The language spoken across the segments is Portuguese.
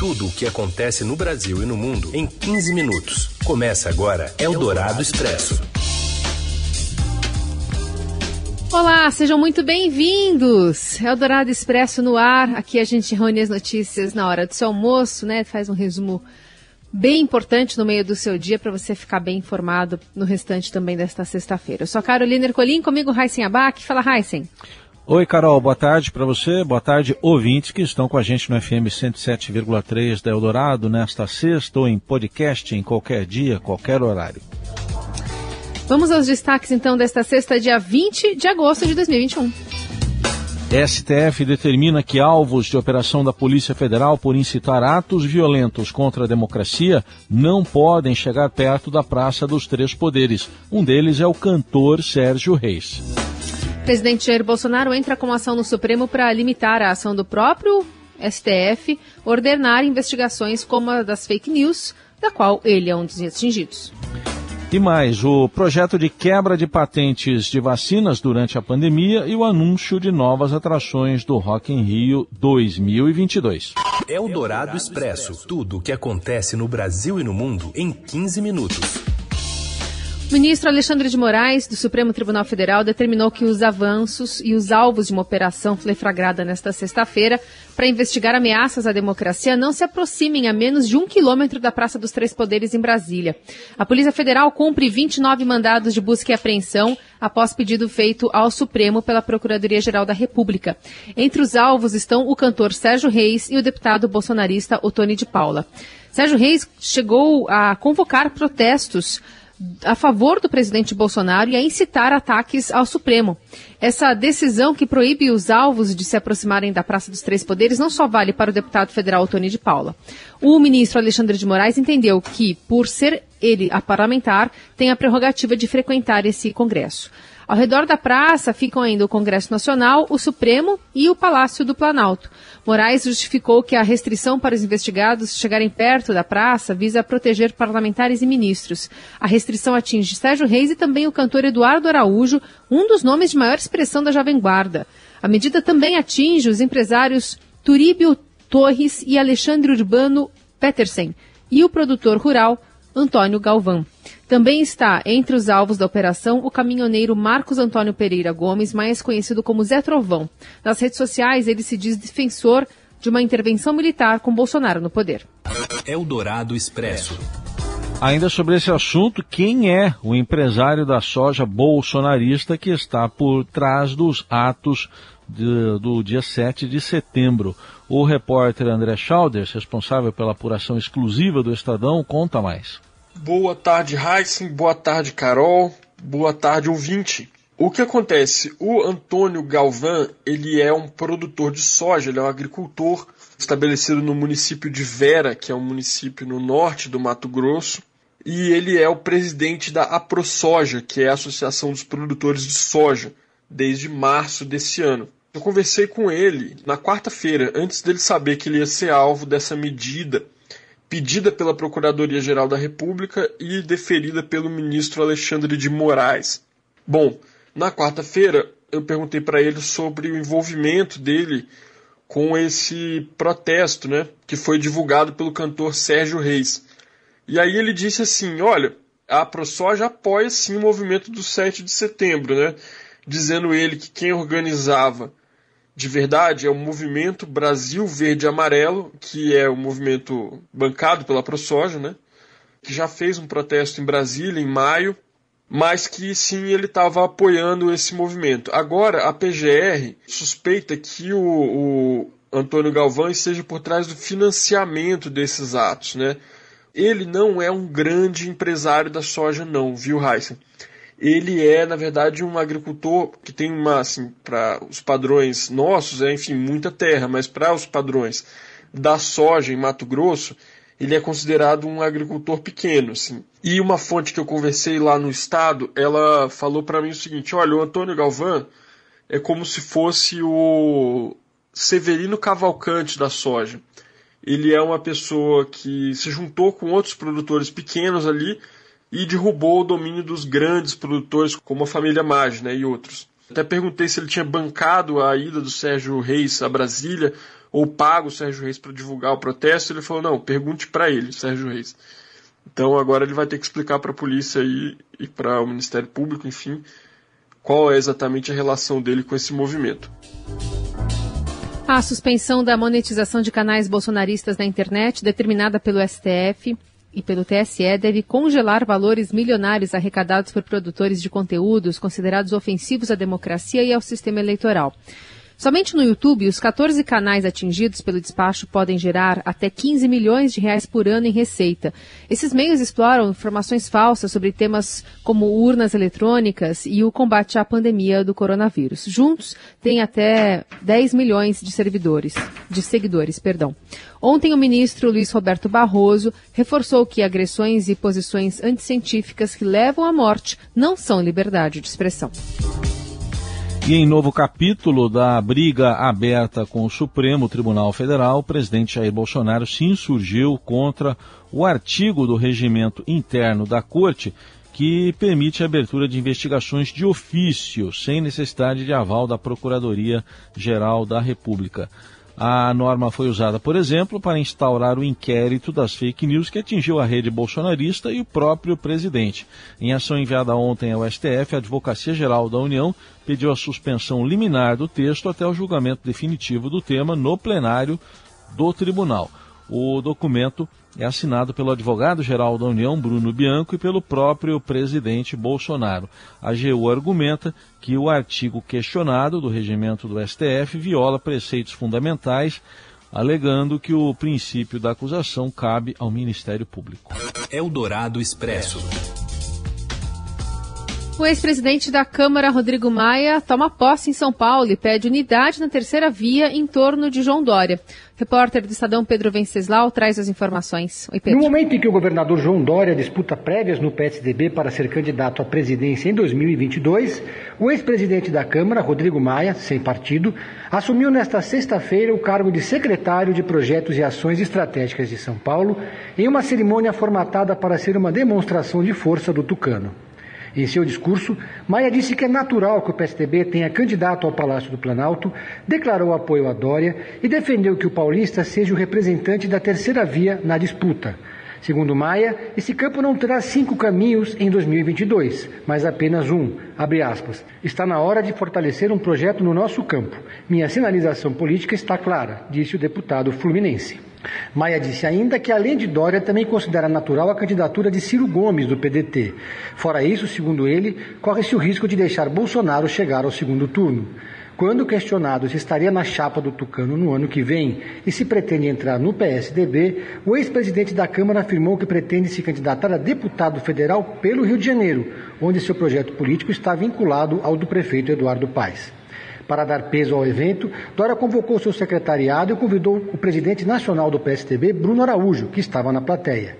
Tudo o que acontece no Brasil e no mundo em 15 minutos. Começa agora Eldorado Expresso. Olá, sejam muito bem-vindos. Eldorado Expresso no ar. Aqui a gente reúne as notícias na hora do seu almoço, né? Faz um resumo bem importante no meio do seu dia para você ficar bem informado no restante também desta sexta-feira. Eu sou a Carolina Ercolim, comigo Heisen Abac. Fala, Heisen. Oi, Carol, boa tarde para você, boa tarde, ouvintes que estão com a gente no FM 107,3 da Eldorado nesta sexta ou em podcast em qualquer dia, qualquer horário. Vamos aos destaques então desta sexta, dia 20 de agosto de 2021. STF determina que alvos de operação da Polícia Federal por incitar atos violentos contra a democracia não podem chegar perto da Praça dos Três Poderes. Um deles é o cantor Sérgio Reis. Presidente Jair Bolsonaro entra com ação no Supremo para limitar a ação do próprio STF, ordenar investigações como a das fake news, da qual ele é um dos atingidos. E mais, o projeto de quebra de patentes de vacinas durante a pandemia e o anúncio de novas atrações do Rock in Rio 2022. É o Dourado Expresso. Tudo o que acontece no Brasil e no mundo em 15 minutos. Ministro Alexandre de Moraes, do Supremo Tribunal Federal, determinou que os avanços e os alvos de uma operação flagrada nesta sexta-feira para investigar ameaças à democracia não se aproximem a menos de um quilômetro da Praça dos Três Poderes em Brasília. A Polícia Federal cumpre 29 mandados de busca e apreensão após pedido feito ao Supremo pela Procuradoria-Geral da República. Entre os alvos estão o cantor Sérgio Reis e o deputado bolsonarista Otoni de Paula. Sérgio Reis chegou a convocar protestos a favor do presidente Bolsonaro e a incitar ataques ao Supremo. Essa decisão que proíbe os alvos de se aproximarem da Praça dos Três Poderes não só vale para o deputado federal Tony de Paula. O ministro Alexandre de Moraes entendeu que, por ser ele a parlamentar, tem a prerrogativa de frequentar esse Congresso. Ao redor da praça ficam ainda o Congresso Nacional, o Supremo e o Palácio do Planalto. Moraes justificou que a restrição para os investigados chegarem perto da praça visa proteger parlamentares e ministros. A restrição atinge Sérgio Reis e também o cantor Eduardo Araújo, um dos nomes de maior expressão da Jovem Guarda. A medida também atinge os empresários Turíbio Torres e Alexandre Urbano Petersen e o produtor rural Antônio Galvão. Também está entre os alvos da operação o caminhoneiro Marcos Antônio Pereira Gomes, mais conhecido como Zé Trovão. Nas redes sociais, ele se diz defensor de uma intervenção militar com Bolsonaro no poder. Eldorado Expresso. Ainda sobre esse assunto, quem é o empresário da soja bolsonarista que está por trás dos atos de, do dia 7 de setembro? O repórter André Schauders, responsável pela apuração exclusiva do Estadão, conta mais. Boa tarde, Heisen. Boa tarde, Carol. Boa tarde, ouvinte. O que acontece? O Antônio Galvão, ele é um produtor de soja, ele é um agricultor estabelecido no município de Vera, que é um município no norte do Mato Grosso, e ele é o presidente da AproSoja, que é a Associação dos Produtores de Soja, desde março desse ano. Eu conversei com ele na quarta-feira, antes dele saber que ele ia ser alvo dessa medida pedida pela Procuradoria-Geral da República e deferida pelo ministro Alexandre de Moraes. Bom, na quarta-feira eu perguntei para ele sobre o envolvimento dele com esse protesto, né, que foi divulgado pelo cantor Sérgio Reis. E aí ele disse assim: "Olha, a ProSoja apoia sim o movimento do 7 de setembro, né? Dizendo ele que quem organizava de verdade é o movimento Brasil Verde Amarelo, que é o movimento bancado pela ProSoja, né? que já fez um protesto em Brasília em maio, mas que sim ele estava apoiando esse movimento. Agora a PGR suspeita que o, o Antônio Galvão esteja por trás do financiamento desses atos, né? Ele não é um grande empresário da soja, não, viu, Heisen? Ele é, na verdade, um agricultor que tem uma, assim, para os padrões nossos, é, enfim, muita terra, mas para os padrões da soja em Mato Grosso, ele é considerado um agricultor pequeno, assim. E uma fonte que eu conversei lá no estado, ela falou para mim o seguinte: olha, o Antônio Galvão é como se fosse o Severino Cavalcante da soja. Ele é uma pessoa que se juntou com outros produtores pequenos ali e derrubou o domínio dos grandes produtores como a família Maggi né, e outros. Até perguntei se ele tinha bancado a ida do Sérgio Reis a Brasília ou pago o Sérgio Reis para divulgar o protesto. Ele falou: não, pergunte para ele, Sérgio Reis. Então agora ele vai ter que explicar para a polícia e, e para o Ministério Público, enfim, qual é exatamente a relação dele com esse movimento. A suspensão da monetização de canais bolsonaristas na internet, determinada pelo STF e pelo TSE, deve congelar valores milionários arrecadados por produtores de conteúdos considerados ofensivos à democracia e ao sistema eleitoral. Somente no YouTube, os 14 canais atingidos pelo despacho podem gerar até 15 milhões de reais por ano em receita. Esses meios exploram informações falsas sobre temas como urnas eletrônicas e o combate à pandemia do coronavírus. Juntos, têm até 10 milhões de servidores, de seguidores, perdão. Ontem, o ministro Luiz Roberto Barroso reforçou que agressões e posições anticientíficas que levam à morte não são liberdade de expressão. E em novo capítulo da briga aberta com o Supremo Tribunal Federal, o presidente Jair Bolsonaro se insurgiu contra o artigo do regimento interno da Corte que permite a abertura de investigações de ofício, sem necessidade de aval da Procuradoria-Geral da República. A norma foi usada, por exemplo, para instaurar o inquérito das fake news que atingiu a rede bolsonarista e o próprio presidente. Em ação enviada ontem ao STF, a Advocacia Geral da União pediu a suspensão liminar do texto até o julgamento definitivo do tema no plenário do tribunal. O documento é assinado pelo advogado-geral da União, Bruno Bianco, e pelo próprio presidente Bolsonaro. A AGU argumenta que o artigo questionado do regimento do STF viola preceitos fundamentais, alegando que o princípio da acusação cabe ao Ministério Público. Eldorado Expresso. O ex-presidente da Câmara, Rodrigo Maia, toma posse em São Paulo e pede unidade na terceira via em torno de João Dória. Repórter do Estadão Pedro Venceslau traz as informações. Oi, Pedro. No momento em que o governador João Dória disputa prévias no PSDB para ser candidato à presidência em 2022, o ex-presidente da Câmara, Rodrigo Maia, sem partido, assumiu nesta sexta-feira o cargo de secretário de Projetos e Ações Estratégicas de São Paulo em uma cerimônia formatada para ser uma demonstração de força do Tucano. Em seu discurso, Maia disse que é natural que o PSDB tenha candidato ao Palácio do Planalto, declarou apoio a Dória e defendeu que o paulista seja o representante da terceira via na disputa. Segundo Maia, esse campo não terá cinco caminhos em 2022, mas apenas um. Está na hora de fortalecer um projeto no nosso campo. Minha sinalização política está clara, disse o deputado fluminense. Maia disse ainda que, além de Dória, também considera natural a candidatura de Ciro Gomes, do PDT. Fora isso, segundo ele, corre-se o risco de deixar Bolsonaro chegar ao segundo turno. Quando questionado se estaria na chapa do Tucano no ano que vem e se pretende entrar no PSDB, o ex-presidente da Câmara afirmou que pretende se candidatar a deputado federal pelo Rio de Janeiro, onde seu projeto político está vinculado ao do prefeito Eduardo Paes. Para dar peso ao evento, Dória convocou seu secretariado e convidou o presidente nacional do PSDB, Bruno Araújo, que estava na plateia.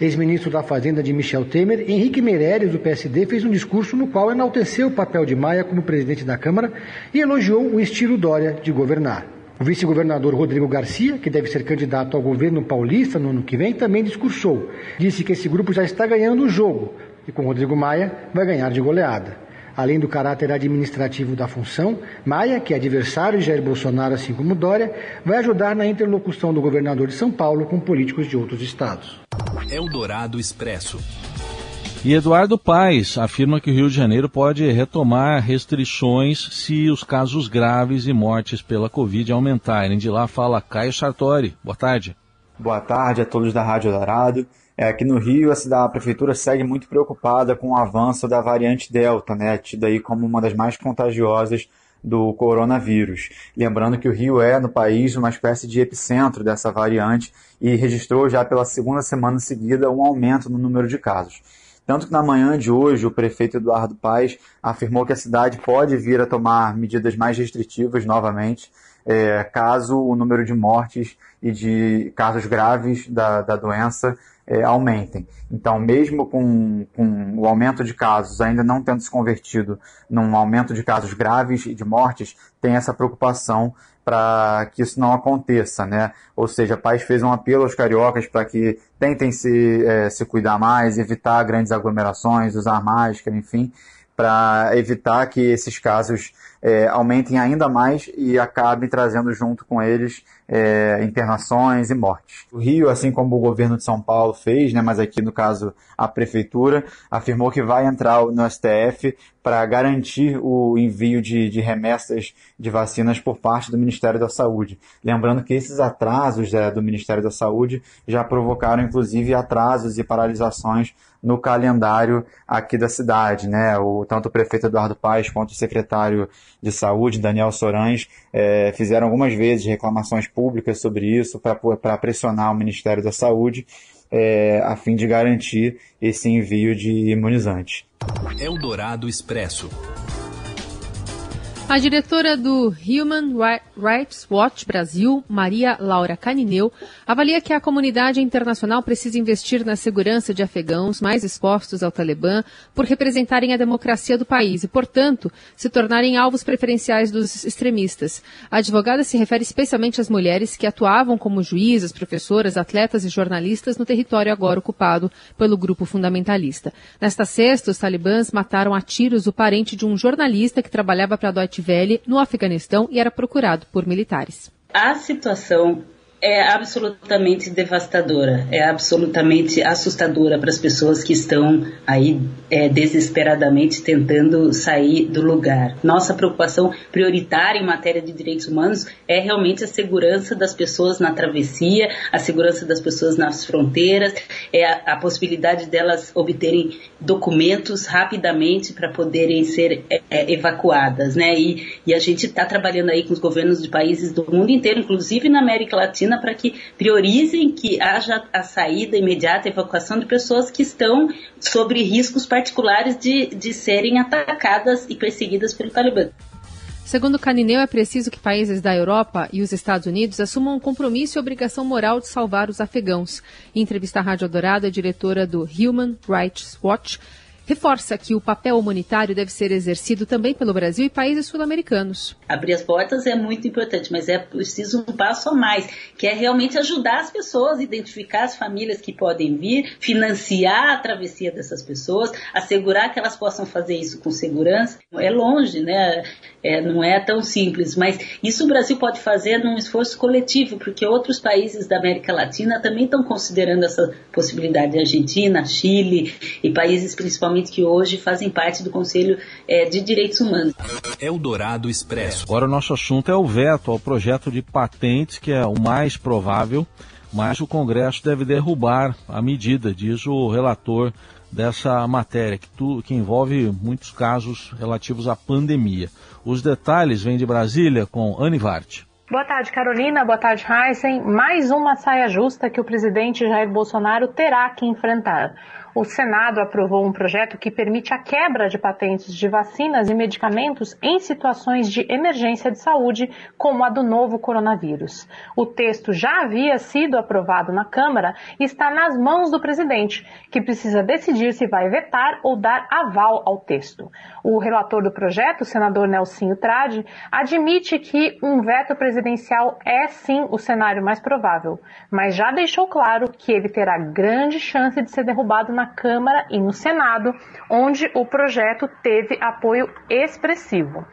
Ex-ministro da Fazenda de Michel Temer, Henrique Meirelles, do PSD, fez um discurso no qual enalteceu o papel de Maia como presidente da Câmara e elogiou o estilo Dória de governar. O vice-governador Rodrigo Garcia, que deve ser candidato ao governo paulista no ano que vem, também discursou. Disse que esse grupo já está ganhando o jogo e com Rodrigo Maia vai ganhar de goleada. Além do caráter administrativo da função, Maia, que é adversário de Jair Bolsonaro, assim como Dória, vai ajudar na interlocução do governador de São Paulo com políticos de outros estados. Eldorado Expresso. E Eduardo Paes afirma que o Rio de Janeiro pode retomar restrições se os casos graves e mortes pela Covid aumentarem. De lá fala Caio Sartori. Boa tarde. Boa tarde a todos da Rádio Dourado. É, aqui no Rio, a, cidade, a prefeitura segue muito preocupada com o avanço da variante Delta, né, tida aí como uma das mais contagiosas do coronavírus. Lembrando que o Rio é, no país, uma espécie de epicentro dessa variante e registrou já pela segunda semana seguida um aumento no número de casos. Tanto que na manhã de hoje, o prefeito Eduardo Paes afirmou que a cidade pode vir a tomar medidas mais restritivas novamente, é, caso o número de mortes e de casos graves da, da doença é, aumentem. Então, mesmo com, com o aumento de casos ainda não tendo se convertido num aumento de casos graves e de mortes, tem essa preocupação para que isso não aconteça, né? Ou seja, a Paz fez um apelo aos cariocas para que tentem se, é, se cuidar mais, evitar grandes aglomerações, usar máscara, enfim, para evitar que esses casos é, aumentem ainda mais e acabem trazendo junto com eles é, internações e mortes. O Rio, assim como o governo de São Paulo fez, né, mas aqui no caso a prefeitura, afirmou que vai entrar no STF para garantir o envio de, de, remessas de vacinas por parte do Ministério da Saúde. Lembrando que esses atrasos é, do Ministério da Saúde já provocaram, inclusive, atrasos e paralisações no calendário aqui da cidade. Né? O, tanto o prefeito Eduardo Paes quanto o secretário de Saúde, Daniel Sorães, é, fizeram algumas vezes reclamações públicas sobre isso para pressionar o Ministério da Saúde é, a fim de garantir esse envio de imunizantes. Eldorado Expresso. A diretora do Human Rights Watch Brasil, Maria Laura Canineu, avalia que a comunidade internacional precisa investir na segurança de afegãos mais expostos ao Talibã por representarem a democracia do país e, portanto, se tornarem alvos preferenciais dos extremistas. A advogada se refere especialmente às mulheres que atuavam como juízas, professoras, atletas e jornalistas no território agora ocupado pelo grupo fundamentalista. Nesta sexta, os talibãs mataram a tiros o parente de um jornalista que trabalhava para a Deutsche Welle no Afeganistão e era procurado por militares. A situação é absolutamente devastadora, é absolutamente assustadora para as pessoas que estão aí é, desesperadamente tentando sair do lugar. Nossa preocupação prioritária em matéria de direitos humanos é realmente a segurança das pessoas na travessia, a segurança das pessoas nas fronteiras, é a, a possibilidade delas obterem documentos rapidamente para poderem ser é, é, evacuadas, né? E, e a gente está trabalhando aí com os governos de países do mundo inteiro, inclusive na América Latina para que priorizem que haja a saída imediata, a evacuação de pessoas que estão sobre riscos particulares de, de serem atacadas e perseguidas pelo Talibã. Segundo Canineu, é preciso que países da Europa e os Estados Unidos assumam um compromisso e obrigação moral de salvar os afegãos. Em entrevista à Rádio Dourado, a diretora do Human Rights Watch reforça que o papel humanitário deve ser exercido também pelo Brasil e países sul-americanos. Abrir as portas é muito importante, mas é preciso um passo a mais, que é realmente ajudar as pessoas, identificar as famílias que podem vir, financiar a travessia dessas pessoas, assegurar que elas possam fazer isso com segurança. É longe, né? É, não é tão simples, mas isso o Brasil pode fazer num esforço coletivo, porque outros países da América Latina também estão considerando essa possibilidade. Argentina, Chile e países principalmente que hoje fazem parte do Conselho é, de Direitos Humanos. Eldorado Expresso. Agora o nosso assunto é o veto ao projeto de patentes, que é o mais provável, mas o Congresso deve derrubar a medida, diz o relator dessa matéria, que, tu, que envolve muitos casos relativos à pandemia. Os detalhes vêm de Brasília com Anivarte. Boa tarde, Carolina. Boa tarde, Heisen. Mais uma saia justa que o presidente Jair Bolsonaro terá que enfrentar o Senado aprovou um projeto que permite a quebra de patentes de vacinas e medicamentos em situações de emergência de saúde, como a do novo coronavírus. O texto já havia sido aprovado na Câmara e está nas mãos do presidente, que precisa decidir se vai vetar ou dar aval ao texto. O relator do projeto, o senador Nelsinho Trade, admite que um veto presidencial é sim o cenário mais provável, mas já deixou claro que ele terá grande chance de ser derrubado na Câmara e no Senado, onde o projeto teve apoio expressivo.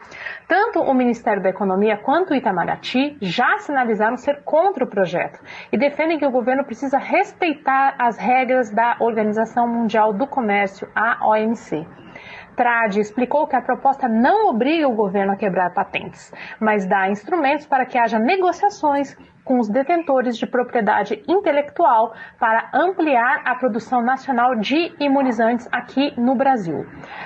Tanto o Ministério da Economia quanto o Itamaraty já sinalizaram ser contra o projeto e defendem que o governo precisa respeitar as regras da Organização Mundial do Comércio, a OMC. Trade explicou que a proposta não obriga o governo a quebrar patentes, mas dá instrumentos para que haja negociações com os detentores de propriedade intelectual para ampliar a produção nacional de imunizantes aqui no Brasil.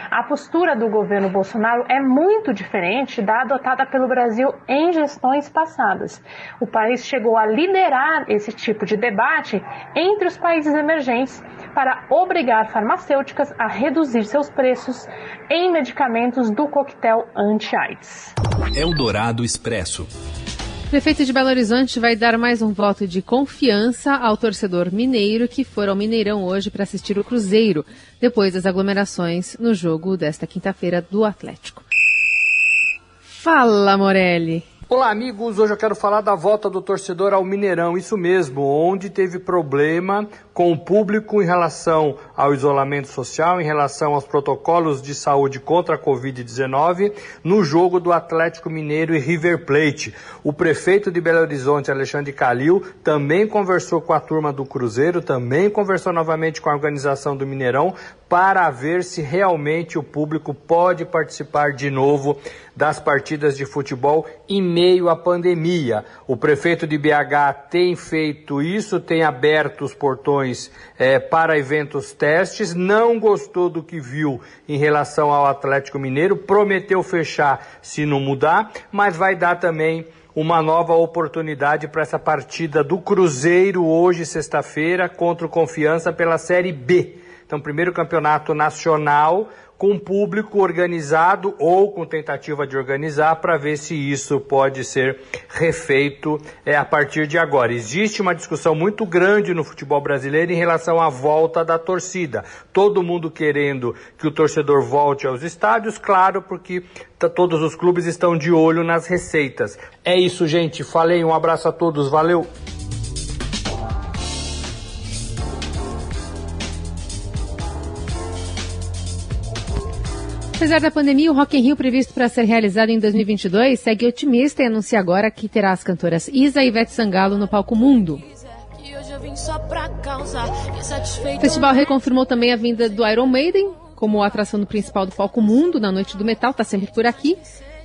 A postura do governo Bolsonaro é muito diferente da adotada pelo Brasil em gestões passadas. O país chegou a liderar esse tipo de debate entre os países emergentes para obrigar farmacêuticas a reduzir seus preços em medicamentos do coquetel anti-AIDS. Eldorado Expresso. Prefeito de Belo Horizonte vai dar mais um voto de confiança ao torcedor mineiro que for ao Mineirão hoje para assistir o Cruzeiro, depois das aglomerações no jogo desta quinta-feira do Atlético. Fala, Morelli! Olá, amigos. Hoje eu quero falar da volta do torcedor ao Mineirão. Isso mesmo, onde teve problema com o público em relação ao isolamento social em relação aos protocolos de saúde contra a Covid-19 no jogo do Atlético Mineiro e River Plate. O prefeito de Belo Horizonte, Alexandre Calil, também conversou com a turma do Cruzeiro, também conversou novamente com a organização do Mineirão para ver se realmente o público pode participar de novo das partidas de futebol em meio à pandemia. O prefeito de BH tem feito isso, tem aberto os portões é, para eventos testes, não gostou do que viu em relação ao Atlético Mineiro, prometeu fechar se não mudar, mas vai dar também uma nova oportunidade para essa partida do Cruzeiro hoje, sexta-feira, contra o Confiança pela Série B. Então, primeiro campeonato nacional com público organizado ou com tentativa de organizar para ver se isso pode ser refeito é, a partir de agora. Existe uma discussão muito grande no futebol brasileiro em relação à volta da torcida. Todo mundo querendo que o torcedor volte aos estádios, claro, porque todos os clubes estão de olho nas receitas. É isso, gente. Falei, um abraço a todos, valeu! Apesar da pandemia, o Rock in Rio previsto para ser realizado em 2022 segue otimista e anuncia agora que terá as cantoras Isa e Ivete Sangalo no palco Mundo. O festival reconfirmou também a vinda do Iron Maiden como atração principal do palco Mundo na Noite do Metal, está sempre por aqui,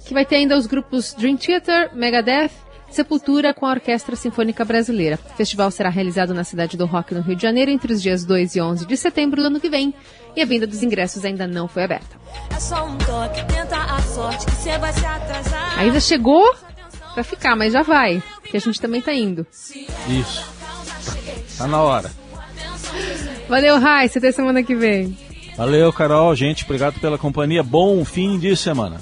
que vai ter ainda os grupos Dream Theater, Megadeth, Sepultura com a Orquestra Sinfônica Brasileira. O festival será realizado na cidade do Rock, no Rio de Janeiro, entre os dias 2 e 11 de setembro do ano que vem, e a venda dos ingressos ainda não foi aberta. A Isa chegou para ficar, mas já vai, porque a gente também tá indo. Isso. Tá na hora. Valeu, Rai, até semana que vem. Valeu, Carol, gente, obrigado pela companhia. Bom fim de semana.